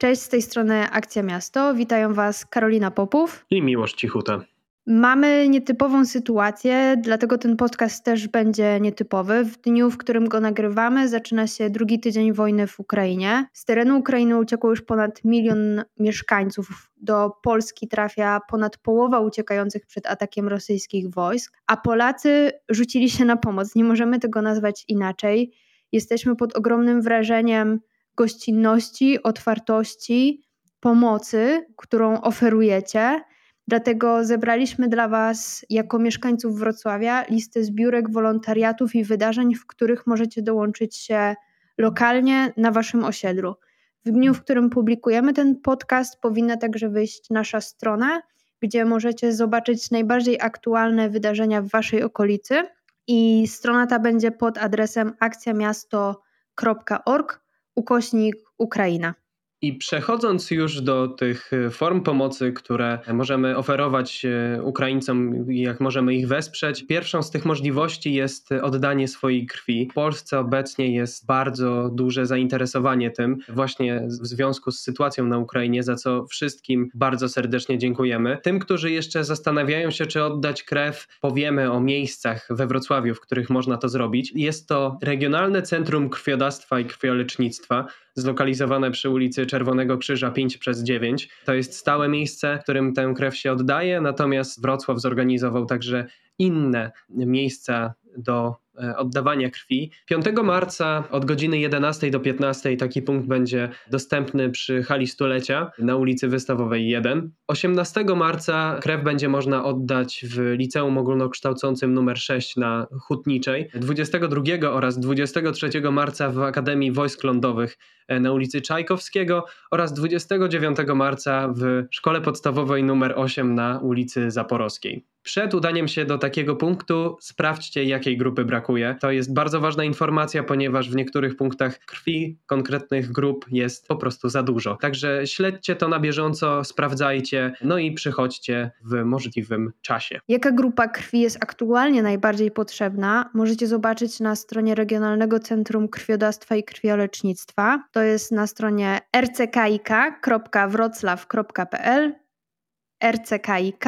Cześć, z tej strony Akcja Miasto. Witają Was Karolina Popów i Miłosz Cichuta. Mamy nietypową sytuację, dlatego ten podcast też będzie nietypowy. W dniu, w którym go nagrywamy, zaczyna się drugi tydzień wojny w Ukrainie. Z terenu Ukrainy uciekło już ponad milion mieszkańców. Do Polski trafia ponad połowa uciekających przed atakiem rosyjskich wojsk, a Polacy rzucili się na pomoc. Nie możemy tego nazwać inaczej. Jesteśmy pod ogromnym wrażeniem gościnności, otwartości, pomocy, którą oferujecie. Dlatego zebraliśmy dla Was, jako mieszkańców Wrocławia, listę zbiórek, wolontariatów i wydarzeń, w których możecie dołączyć się lokalnie na Waszym osiedlu. W dniu, w którym publikujemy ten podcast, powinna także wyjść nasza strona, gdzie możecie zobaczyć najbardziej aktualne wydarzenia w Waszej okolicy. I strona ta będzie pod adresem akcjamiasto.org ukośnik Ukraina. I przechodząc już do tych e, form pomocy, które możemy oferować e, Ukraińcom jak możemy ich wesprzeć, pierwszą z tych możliwości jest oddanie swojej krwi. W Polsce obecnie jest bardzo duże zainteresowanie tym, właśnie w związku z sytuacją na Ukrainie, za co wszystkim bardzo serdecznie dziękujemy. Tym, którzy jeszcze zastanawiają się, czy oddać krew, powiemy o miejscach we Wrocławiu, w których można to zrobić. Jest to Regionalne Centrum Krwiodawstwa i Krwiolecznictwa zlokalizowane przy ulicy Czerwonego Krzyża 5 przez 9. To jest stałe miejsce, w którym tę krew się oddaje, natomiast Wrocław zorganizował także inne miejsca do oddawania krwi. 5 marca od godziny 11 do 15 taki punkt będzie dostępny przy hali stulecia na ulicy Wystawowej 1. 18 marca krew będzie można oddać w Liceum Ogólnokształcącym nr 6 na Hutniczej. 22 oraz 23 marca w Akademii Wojsk Lądowych e, na ulicy Czajkowskiego oraz 29 marca w Szkole Podstawowej nr 8 na ulicy Zaporowskiej. Przed udaniem się do takiego punktu sprawdźcie, jakiej grupy brakuje. To jest bardzo ważna informacja, ponieważ w niektórych punktach krwi konkretnych grup jest po prostu za dużo. Także śledźcie to na bieżąco, sprawdzajcie, no i przychodźcie w możliwym czasie. Jaka grupa krwi jest aktualnie najbardziej potrzebna, możecie zobaczyć na stronie Regionalnego Centrum Krwiodawstwa i Krwiolecznictwa. To jest na stronie rckik.wroclaw.pl rckik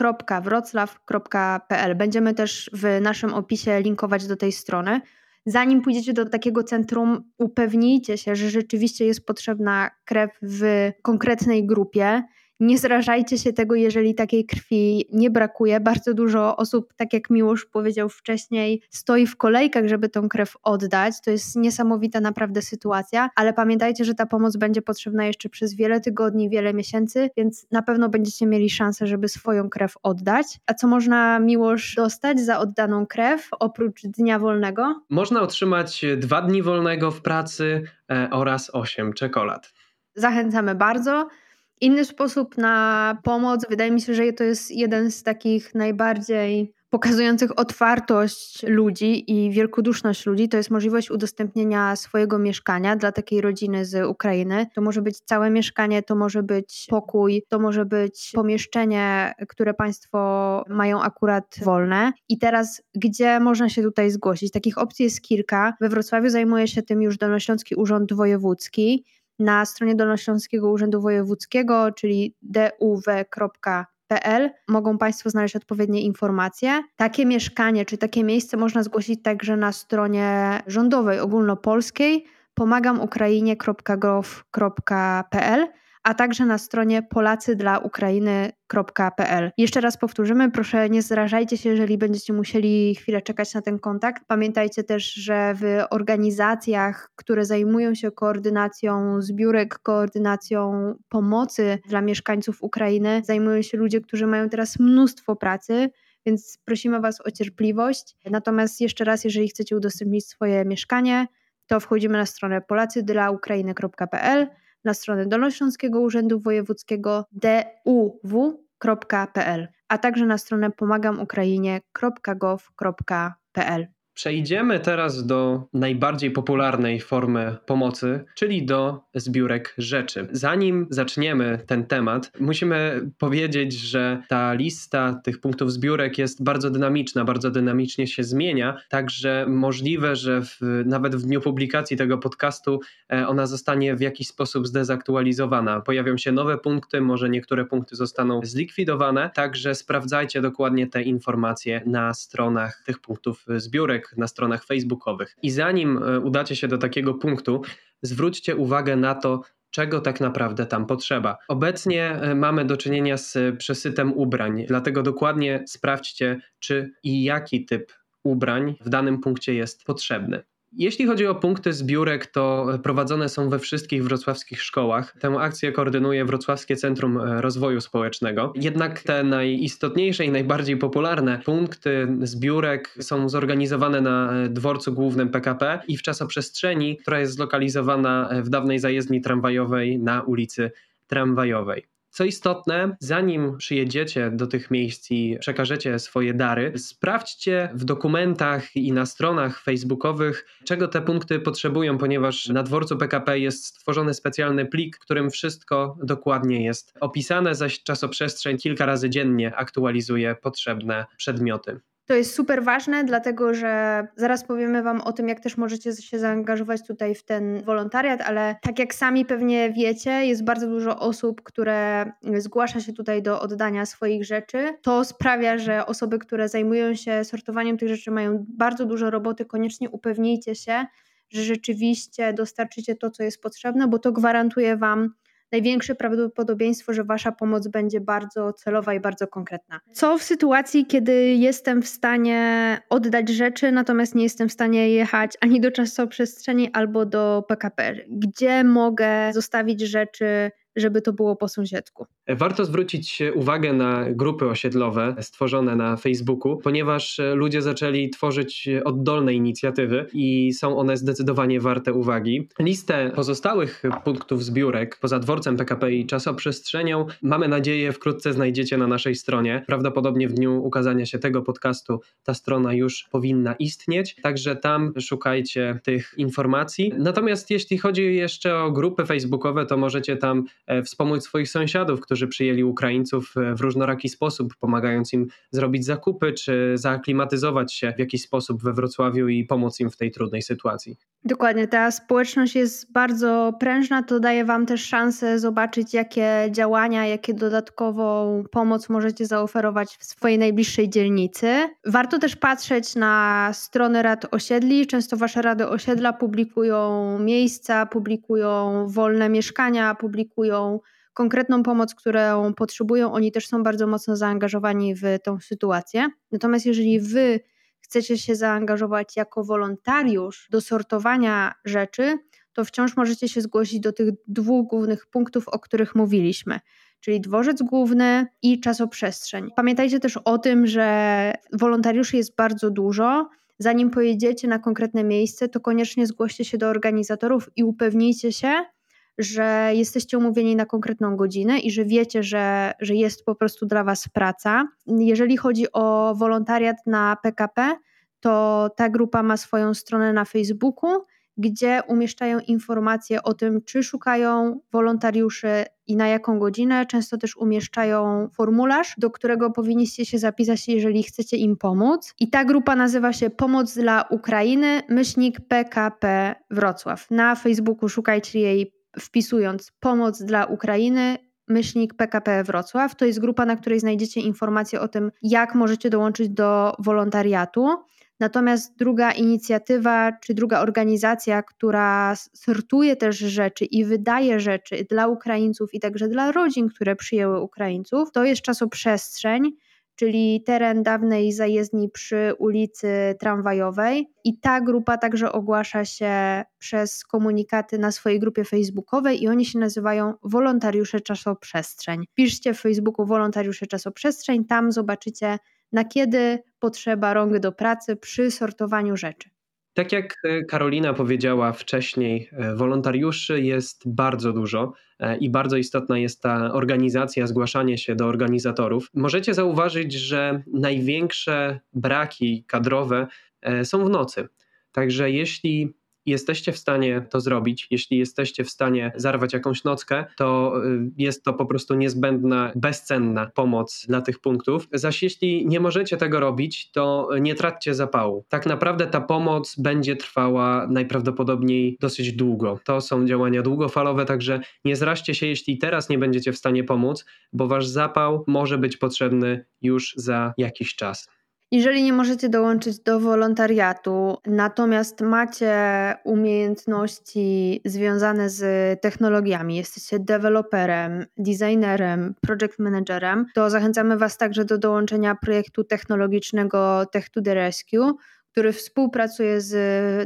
www.wroclaw.pl. Będziemy też w naszym opisie linkować do tej strony. Zanim pójdziecie do takiego centrum, upewnijcie się, że rzeczywiście jest potrzebna krew w konkretnej grupie nie zrażajcie się tego, jeżeli takiej krwi nie brakuje. Bardzo dużo osób, tak jak Miłosz powiedział wcześniej, stoi w kolejkach, żeby tą krew oddać. To jest niesamowita naprawdę sytuacja, ale pamiętajcie, że ta pomoc będzie potrzebna jeszcze przez wiele tygodni, wiele miesięcy, więc na pewno będziecie mieli szansę, żeby swoją krew oddać. A co można Miłosz dostać za oddaną krew oprócz dnia wolnego? Można otrzymać dwa dni wolnego w pracy e, oraz osiem czekolad. Zachęcamy bardzo. Inny sposób na pomoc, wydaje mi się, że to jest jeden z takich najbardziej pokazujących otwartość ludzi i wielkoduszność ludzi, to jest możliwość udostępnienia swojego mieszkania dla takiej rodziny z Ukrainy. To może być całe mieszkanie, to może być pokój, to może być pomieszczenie, które Państwo mają akurat wolne. I teraz, gdzie można się tutaj zgłosić? Takich opcji jest kilka. We Wrocławiu zajmuje się tym już Dolnośląski Urząd Wojewódzki na stronie Dolnośląskiego Urzędu Wojewódzkiego, czyli duw.pl mogą Państwo znaleźć odpowiednie informacje. Takie mieszkanie czy takie miejsce można zgłosić także na stronie rządowej ogólnopolskiej pomagamukrainie.gov.pl a także na stronie polacydlaukrainy.pl. Jeszcze raz powtórzymy, proszę nie zrażajcie się, jeżeli będziecie musieli chwilę czekać na ten kontakt. Pamiętajcie też, że w organizacjach, które zajmują się koordynacją zbiórek, koordynacją pomocy dla mieszkańców Ukrainy, zajmują się ludzie, którzy mają teraz mnóstwo pracy więc prosimy Was o cierpliwość. Natomiast jeszcze raz, jeżeli chcecie udostępnić swoje mieszkanie, to wchodzimy na stronę polacydlaukrainy.pl na stronę Dolnośląskiego Urzędu Wojewódzkiego duw.pl, a także na stronę pomagamukrainie.gov.pl. Przejdziemy teraz do najbardziej popularnej formy pomocy, czyli do zbiórek rzeczy. Zanim zaczniemy ten temat, musimy powiedzieć, że ta lista tych punktów zbiórek jest bardzo dynamiczna, bardzo dynamicznie się zmienia, także możliwe, że w, nawet w dniu publikacji tego podcastu e, ona zostanie w jakiś sposób zdezaktualizowana. Pojawią się nowe punkty, może niektóre punkty zostaną zlikwidowane, także sprawdzajcie dokładnie te informacje na stronach tych punktów zbiórek na stronach facebookowych. I zanim e, udacie się do takiego punktu, zwróćcie uwagę na to, czego tak naprawdę tam potrzeba. Obecnie e, mamy do czynienia z przesytem ubrań, dlatego dokładnie sprawdźcie, czy i jaki typ ubrań w danym punkcie jest potrzebny. Jeśli chodzi o punkty zbiórek, to prowadzone są we wszystkich wrocławskich szkołach. Tę akcję koordynuje Wrocławskie Centrum Rozwoju Społecznego. Jednak te najistotniejsze i najbardziej popularne punkty zbiórek są zorganizowane na dworcu głównym PKP i w czasoprzestrzeni, która jest zlokalizowana w dawnej zajezdni tramwajowej na ulicy Tramwajowej. Co istotne, zanim przyjedziecie do tych miejsc i przekażecie swoje dary, sprawdźcie w dokumentach i na stronach facebookowych, czego te punkty potrzebują, ponieważ na dworcu PKP jest stworzony specjalny plik, w którym wszystko dokładnie jest opisane, zaś czasoprzestrzeń kilka razy dziennie aktualizuje potrzebne przedmioty. To jest super ważne, dlatego że zaraz powiemy Wam o tym, jak też możecie się zaangażować tutaj w ten wolontariat, ale tak jak sami pewnie wiecie, jest bardzo dużo osób, które zgłasza się tutaj do oddania swoich rzeczy. To sprawia, że osoby, które zajmują się sortowaniem tych rzeczy, mają bardzo dużo roboty. Koniecznie upewnijcie się, że rzeczywiście dostarczycie to, co jest potrzebne, bo to gwarantuje Wam największe prawdopodobieństwo, że Wasza pomoc będzie bardzo celowa i bardzo konkretna. Co w sytuacji, kiedy jestem w stanie oddać rzeczy, natomiast nie jestem w stanie jechać ani do czasoprzestrzeni, albo do PKP? Gdzie mogę zostawić rzeczy żeby to było po sąsiedzku. Warto zwrócić uwagę na grupy osiedlowe stworzone na Facebooku, ponieważ ludzie zaczęli tworzyć oddolne inicjatywy i są one zdecydowanie warte uwagi. Listę pozostałych punktów zbiórek poza dworcem PKP i czasoprzestrzenią mamy nadzieję wkrótce znajdziecie na naszej stronie. Prawdopodobnie w dniu ukazania się tego podcastu ta strona już powinna istnieć, także tam szukajcie tych informacji. Natomiast jeśli chodzi jeszcze o grupy facebookowe, to możecie tam wspomóc swoich sąsiadów, którzy przyjęli Ukraińców e, w różnoraki sposób, pomagając im zrobić zakupy czy zaaklimatyzować się w jakiś sposób we Wrocławiu i pomóc im w tej trudnej sytuacji. Dokładnie, ta społeczność jest bardzo prężna, to daje Wam też szansę zobaczyć, jakie działania, jakie dodatkową pomoc możecie zaoferować w swojej najbliższej dzielnicy. Warto też patrzeć na strony rad osiedli. Często Wasze rady osiedla publikują miejsca, publikują wolne mieszkania, publikują konkretną pomoc, którą potrzebują. Oni też są bardzo mocno zaangażowani w tą sytuację. Natomiast jeżeli wy chcecie się zaangażować jako wolontariusz do sortowania rzeczy, to wciąż możecie się zgłosić do tych dwóch głównych punktów, o których mówiliśmy, czyli dworzec główny i czasoprzestrzeń. Pamiętajcie też o tym, że wolontariuszy jest bardzo dużo. Zanim pojedziecie na konkretne miejsce, to koniecznie zgłoście się do organizatorów i upewnijcie się, że jesteście umówieni na konkretną godzinę i że wiecie, że, że jest po prostu dla Was praca. Jeżeli chodzi o wolontariat na PKP, to ta grupa ma swoją stronę na Facebooku, gdzie umieszczają informacje o tym, czy szukają wolontariuszy i na jaką godzinę. Często też umieszczają formularz, do którego powinniście się zapisać, jeżeli chcecie im pomóc. I ta grupa nazywa się Pomoc dla Ukrainy, myślnik PKP Wrocław. Na Facebooku szukajcie jej wpisując pomoc dla Ukrainy, myślnik PKP Wrocław. To jest grupa, na której znajdziecie informacje o tym, jak możecie dołączyć do wolontariatu. Natomiast druga inicjatywa, czy druga organizacja, która sortuje też rzeczy i wydaje rzeczy dla Ukraińców i także dla rodzin, które przyjęły Ukraińców, to jest czasoprzestrzeń czyli teren dawnej zajezdni przy ulicy Tramwajowej. I ta grupa także ogłasza się przez komunikaty na swojej grupie facebookowej i oni się nazywają Wolontariusze Czasoprzestrzeń. Piszcie w Facebooku Wolontariusze Czasoprzestrzeń, tam zobaczycie na kiedy potrzeba rąk do pracy przy sortowaniu rzeczy. Tak jak e, Karolina powiedziała wcześniej, e, wolontariuszy jest bardzo dużo i bardzo istotna jest ta organizacja, zgłaszanie się do organizatorów. Możecie zauważyć, że największe braki kadrowe są w nocy. Także jeśli jesteście w stanie to zrobić, jeśli jesteście w stanie zarwać jakąś nockę, to y, jest to po prostu niezbędna, bezcenna pomoc dla tych punktów. Zaś jeśli nie możecie tego robić, to nie traćcie zapału. Tak naprawdę ta pomoc będzie trwała najprawdopodobniej dosyć długo. To są działania długofalowe, także nie zraźcie się, jeśli teraz nie będziecie w stanie pomóc, bo wasz zapał może być potrzebny już za jakiś czas. Jeżeli nie możecie dołączyć do wolontariatu, natomiast macie umiejętności związane z technologiami, jesteście deweloperem, designerem, project managerem, to zachęcamy Was także do dołączenia projektu technologicznego Tech to the Rescue, który współpracuje z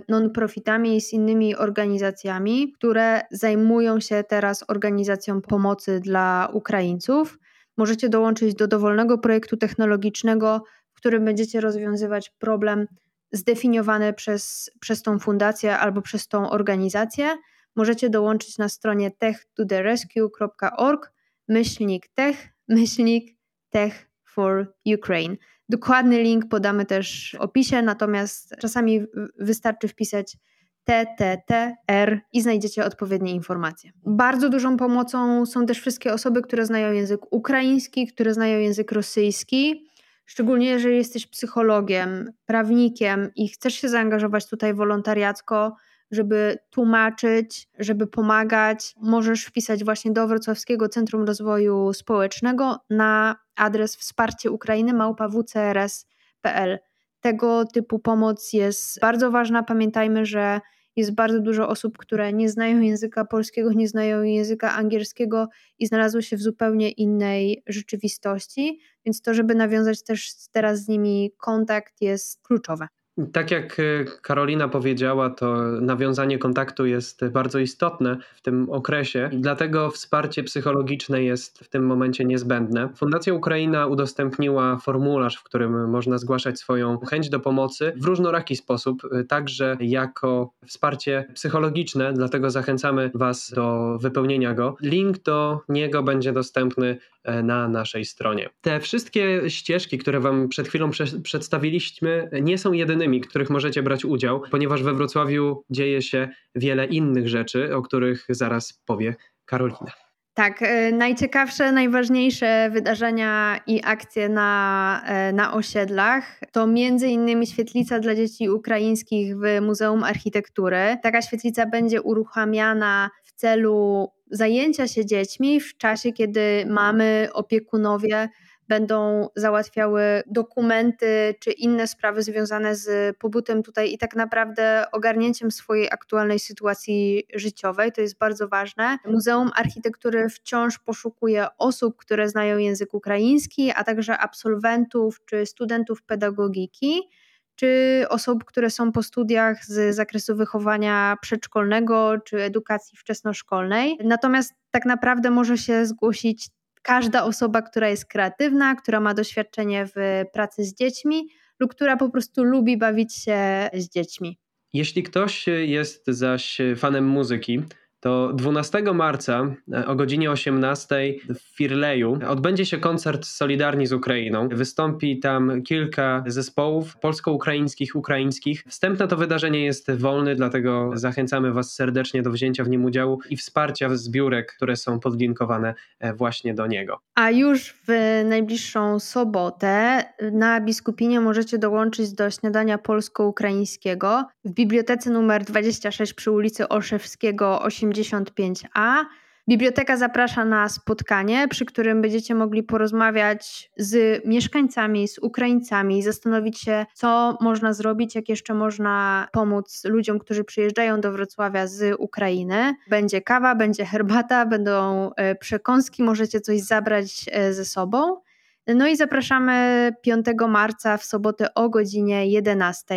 non-profitami i z innymi organizacjami, które zajmują się teraz organizacją pomocy dla Ukraińców. Możecie dołączyć do dowolnego projektu technologicznego którym będziecie rozwiązywać problem zdefiniowany przez, przez tą fundację albo przez tą organizację, możecie dołączyć na stronie techtotherescue.org myślnik tech, myślnik tech for Ukraine. Dokładny link podamy też w opisie, natomiast czasami wystarczy wpisać TTTR i znajdziecie odpowiednie informacje. Bardzo dużą pomocą są też wszystkie osoby, które znają język ukraiński, które znają język rosyjski. Szczególnie jeżeli jesteś psychologiem, prawnikiem i chcesz się zaangażować tutaj wolontariacko, żeby tłumaczyć, żeby pomagać, możesz wpisać właśnie do Wrocławskiego Centrum Rozwoju Społecznego na adres wsparcie Ukrainy małpa.wcrs.pl. Tego typu pomoc jest bardzo ważna. Pamiętajmy, że jest bardzo dużo osób, które nie znają języka polskiego, nie znają języka angielskiego i znalazły się w zupełnie innej rzeczywistości, więc to, żeby nawiązać też teraz z nimi kontakt jest kluczowe. Tak jak e, Karolina powiedziała, to nawiązanie kontaktu jest bardzo istotne w tym okresie i dlatego wsparcie psychologiczne jest w tym momencie niezbędne. Fundacja Ukraina udostępniła formularz, w którym można zgłaszać swoją chęć do pomocy w różnoraki sposób, e, także jako wsparcie psychologiczne, dlatego zachęcamy Was do wypełnienia go. Link do niego będzie dostępny E, na naszej stronie. Te wszystkie ścieżki, które Wam przed chwilą prze przedstawiliśmy, nie są jedynymi, których możecie brać udział, ponieważ we Wrocławiu dzieje się wiele innych rzeczy, o których zaraz powie Karolina. Tak, e, najciekawsze, najważniejsze wydarzenia i akcje na, e, na osiedlach to między innymi świetlica dla dzieci ukraińskich w Muzeum Architektury. Taka świetlica będzie uruchamiana w celu zajęcia się dziećmi w czasie, kiedy mamy, opiekunowie będą załatwiały dokumenty czy inne sprawy związane z pobytem tutaj i tak naprawdę ogarnięciem swojej aktualnej sytuacji życiowej. To jest bardzo ważne. Muzeum Architektury wciąż poszukuje osób, które znają język ukraiński, a także absolwentów czy studentów pedagogiki czy osób, które są po studiach z zakresu wychowania przedszkolnego czy edukacji wczesnoszkolnej. Natomiast tak naprawdę może się zgłosić każda osoba, która jest kreatywna, która ma doświadczenie w pracy z dziećmi lub która po prostu lubi bawić się z dziećmi. Jeśli ktoś jest zaś fanem muzyki, to 12 marca e, o godzinie 18 w Firleju odbędzie się koncert Solidarni z Ukrainą. Wystąpi tam kilka zespołów polsko-ukraińskich, ukraińskich. Wstęp na to wydarzenie jest wolny, dlatego zachęcamy Was serdecznie do wzięcia w nim udziału i wsparcia zbiórek, które są podlinkowane e, właśnie do niego. A już w najbliższą sobotę na Biskupinie możecie dołączyć do śniadania polsko-ukraińskiego w bibliotece numer 26 przy ulicy Olszewskiego 8 85A. Biblioteka zaprasza na spotkanie, przy którym będziecie mogli porozmawiać z mieszkańcami, z Ukraińcami, zastanowić się, co można zrobić, jak jeszcze można pomóc ludziom, którzy przyjeżdżają do Wrocławia z Ukrainy. Będzie kawa, będzie herbata, będą e, przekąski, możecie coś zabrać e, ze sobą. No i zapraszamy 5 marca w sobotę o godzinie 11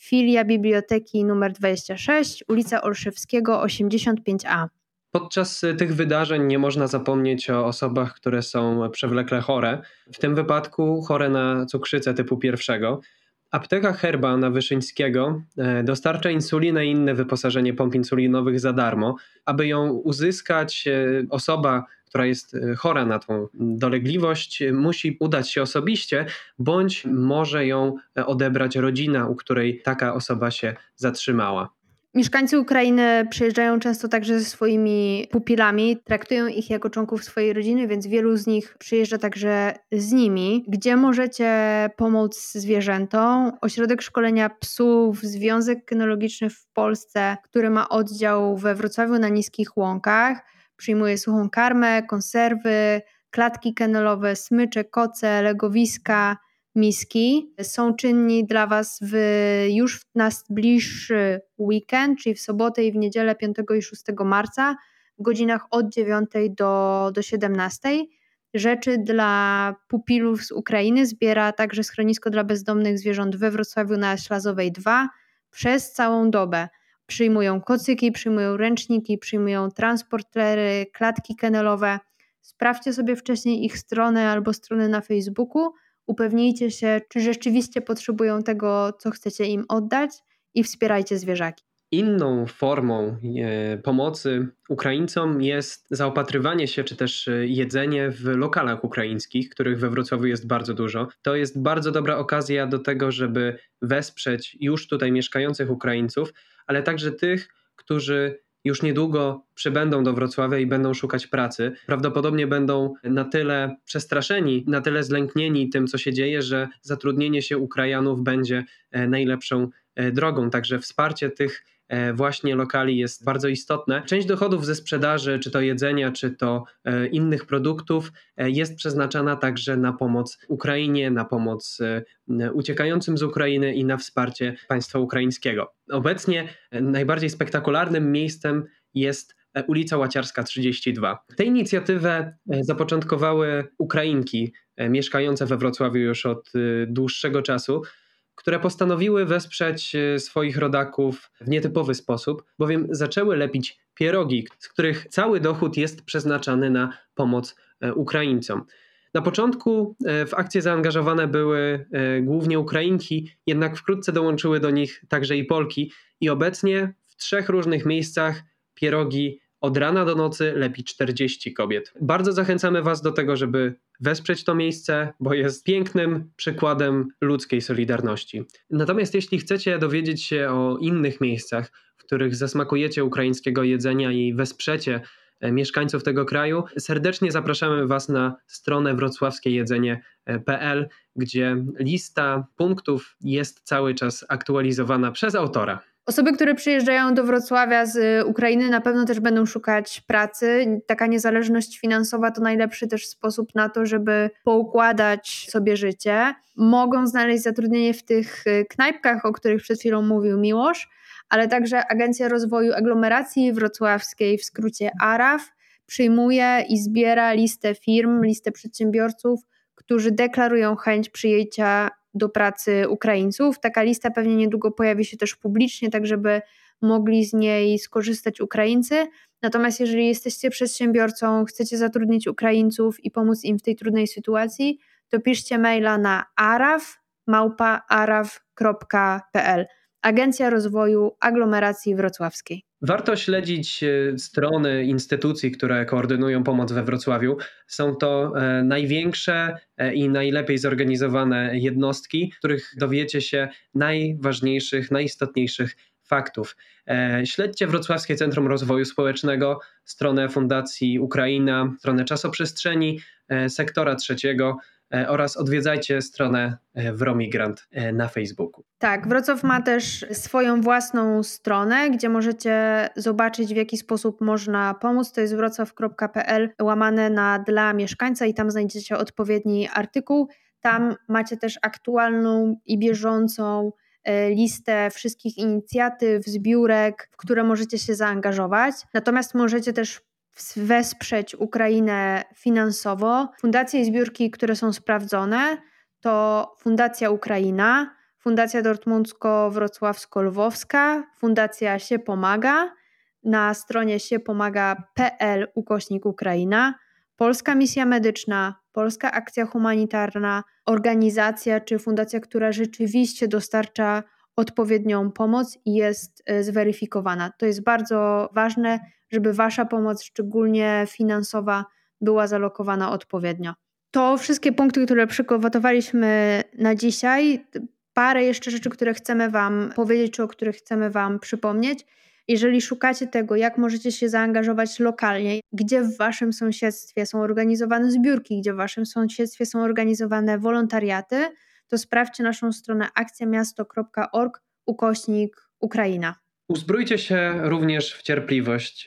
filia biblioteki numer 26, ulica Olszewskiego 85A. Podczas tych wydarzeń nie można zapomnieć o osobach, które są przewlekle chore. W tym wypadku chore na cukrzycę typu pierwszego. Apteka Herba na Wyszyńskiego e, dostarcza insulinę i inne wyposażenie pomp insulinowych za darmo. Aby ją uzyskać, e, osoba, która jest e, chora na tą dolegliwość, musi udać się osobiście, bądź może ją odebrać rodzina, u której taka osoba się zatrzymała. Mieszkańcy Ukrainy przyjeżdżają często także ze swoimi pupilami, traktują ich jako członków swojej rodziny, więc wielu z nich przyjeżdża także z nimi. Gdzie możecie pomóc zwierzętom? Ośrodek Szkolenia Psów, Związek Kynologiczny w Polsce, który ma oddział we Wrocławiu na Niskich Łąkach, przyjmuje suchą karmę, konserwy, klatki kenolowe, smycze, koce, legowiska, miski są czynni dla Was w, już bliższy weekend, czyli w sobotę i w niedzielę 5 i 6 marca w godzinach od 9 do, do 17. Rzeczy dla pupilów z Ukrainy zbiera także schronisko dla bezdomnych zwierząt we Wrocławiu na Ślazowej 2 przez całą dobę. Przyjmują kocyki, przyjmują ręczniki, przyjmują transportery, klatki kenelowe. Sprawdźcie sobie wcześniej ich stronę albo strony na Facebooku upewnijcie się, czy rzeczywiście potrzebują tego, co chcecie im oddać i wspierajcie zwierzaki. Inną formą e, pomocy Ukraińcom jest zaopatrywanie się czy też e, jedzenie w lokalach ukraińskich, których we Wrocławiu jest bardzo dużo. To jest bardzo dobra okazja do tego, żeby wesprzeć już tutaj mieszkających Ukraińców, ale także tych, którzy już niedługo przybędą do Wrocławia i będą szukać pracy. Prawdopodobnie będą na tyle przestraszeni, na tyle zlęknieni tym, co się dzieje, że zatrudnienie się Ukrajanów będzie e, najlepszą e, drogą. Także wsparcie tych właśnie lokali jest bardzo istotne. Część dochodów ze sprzedaży, czy to jedzenia, czy to e, innych produktów, e, jest przeznaczana także na pomoc Ukrainie, na pomoc uciekającym z Ukrainy i na wsparcie państwa ukraińskiego. Obecnie najbardziej spektakularnym miejscem jest ulica Łaciarska 32. Tę inicjatywę zapoczątkowały Ukrainki mieszkające we Wrocławiu już od dłuższego czasu które postanowiły wesprzeć e, swoich rodaków w nietypowy sposób, bowiem zaczęły lepić pierogi, z których cały dochód jest przeznaczany na pomoc e, Ukraińcom. Na początku e, w akcję zaangażowane były głównie Ukrainki, jednak wkrótce dołączyły do nich także i Polki i obecnie w trzech różnych miejscach pierogi od rana do nocy lepi 40 kobiet. Bardzo zachęcamy Was do tego, żeby wesprzeć to miejsce, bo jest pięknym przykładem ludzkiej solidarności. Natomiast jeśli chcecie dowiedzieć się o innych miejscach, w których zasmakujecie ukraińskiego jedzenia i wesprzecie e, mieszkańców tego kraju, serdecznie zapraszamy Was na stronę wrocławskiejedzenie.pl, gdzie lista punktów jest cały czas aktualizowana przez autora. Osoby, które przyjeżdżają do Wrocławia z Ukrainy, na pewno też będą szukać pracy. Taka niezależność finansowa to najlepszy też sposób na to, żeby poukładać sobie życie. Mogą znaleźć zatrudnienie w tych y, knajpkach, o których przed chwilą mówił Miłosz, ale także Agencja Rozwoju Aglomeracji Wrocławskiej, w skrócie ARAF, przyjmuje i zbiera listę firm, listę przedsiębiorców, którzy deklarują chęć przyjęcia do pracy Ukraińców. Taka lista pewnie niedługo pojawi się też publicznie, tak żeby mogli z niej skorzystać Ukraińcy. Natomiast jeżeli jesteście przedsiębiorcą, chcecie zatrudnić Ukraińców i pomóc im w tej trudnej sytuacji, to piszcie maila na araf.araf.pl Agencja Rozwoju Aglomeracji Wrocławskiej. Warto śledzić e, strony instytucji, które koordynują pomoc we Wrocławiu. Są to e, największe e, i najlepiej zorganizowane jednostki, w których dowiecie się najważniejszych, najistotniejszych faktów. Śledźcie Wrocławskie Centrum Rozwoju Społecznego, stronę Fundacji Ukraina, stronę czasoprzestrzeni, sektora trzeciego. E, oraz odwiedzajcie stronę e, Wromigrant e, na Facebooku. Tak, Wrocław ma też swoją własną stronę, gdzie możecie zobaczyć w jaki sposób można pomóc. To jest wrocław.pl łamane na dla mieszkańca i tam znajdziecie odpowiedni artykuł. Tam macie też aktualną i bieżącą listę wszystkich inicjatyw, zbiórek, w które możecie się zaangażować. Natomiast możecie też wesprzeć Ukrainę finansowo. Fundacje i zbiórki, które są sprawdzone, to Fundacja Ukraina, Fundacja Dortmundsko-Wrocławsko-Lwowska, Fundacja się pomaga, na stronie siepomaga.pl ukośnik Ukraina, Polska Misja Medyczna, Polska Akcja Humanitarna, organizacja czy fundacja, która rzeczywiście dostarcza odpowiednią pomoc i jest e, zweryfikowana. To jest bardzo ważne, żeby Wasza pomoc, szczególnie finansowa, była zalokowana odpowiednio. To wszystkie punkty, które przygotowaliśmy na dzisiaj. Parę jeszcze rzeczy, które chcemy Wam powiedzieć, czy o których chcemy Wam przypomnieć. Jeżeli szukacie tego, jak możecie się zaangażować lokalnie, gdzie w Waszym sąsiedztwie są organizowane zbiórki, gdzie w Waszym sąsiedztwie są organizowane wolontariaty, to sprawdźcie naszą stronę akcjamiasto.org ukośnik Ukraina. Uzbrójcie się również w cierpliwość.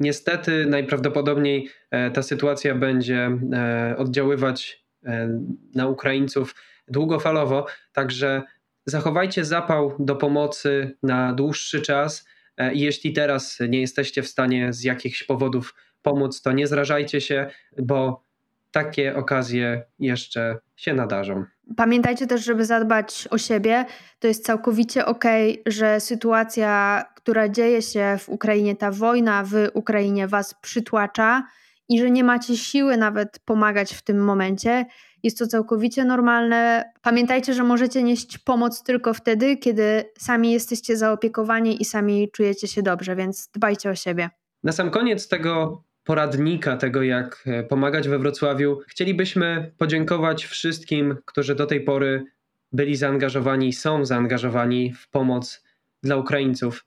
Niestety, najprawdopodobniej e, ta sytuacja będzie e, oddziaływać e, na Ukraińców długofalowo, także zachowajcie zapał do pomocy na dłuższy czas. Jeśli teraz nie jesteście w stanie z jakichś powodów pomóc, to nie zrażajcie się, bo takie okazje jeszcze się nadarzą. Pamiętajcie też, żeby zadbać o siebie. To jest całkowicie ok, że sytuacja, która dzieje się w Ukrainie, ta wojna w Ukrainie Was przytłacza i że nie macie siły nawet pomagać w tym momencie. Jest to całkowicie normalne. Pamiętajcie, że możecie nieść pomoc tylko wtedy, kiedy sami jesteście zaopiekowani i sami czujecie się dobrze, więc dbajcie o siebie. Na sam koniec tego poradnika tego, jak e, pomagać we Wrocławiu, chcielibyśmy podziękować wszystkim, którzy do tej pory byli zaangażowani są zaangażowani w pomoc dla Ukraińców.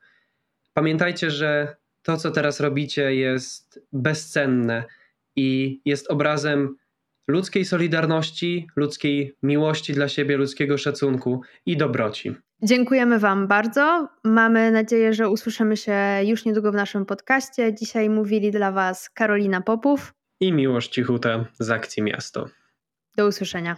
Pamiętajcie, że to, co teraz robicie, jest bezcenne i jest obrazem ludzkiej solidarności, ludzkiej miłości dla siebie, ludzkiego szacunku i dobroci. Dziękujemy Wam bardzo. Mamy nadzieję, że usłyszymy się już niedługo w naszym podcaście. Dzisiaj mówili dla Was Karolina Popów i Miłość Cichuta z Akcji Miasto. Do usłyszenia.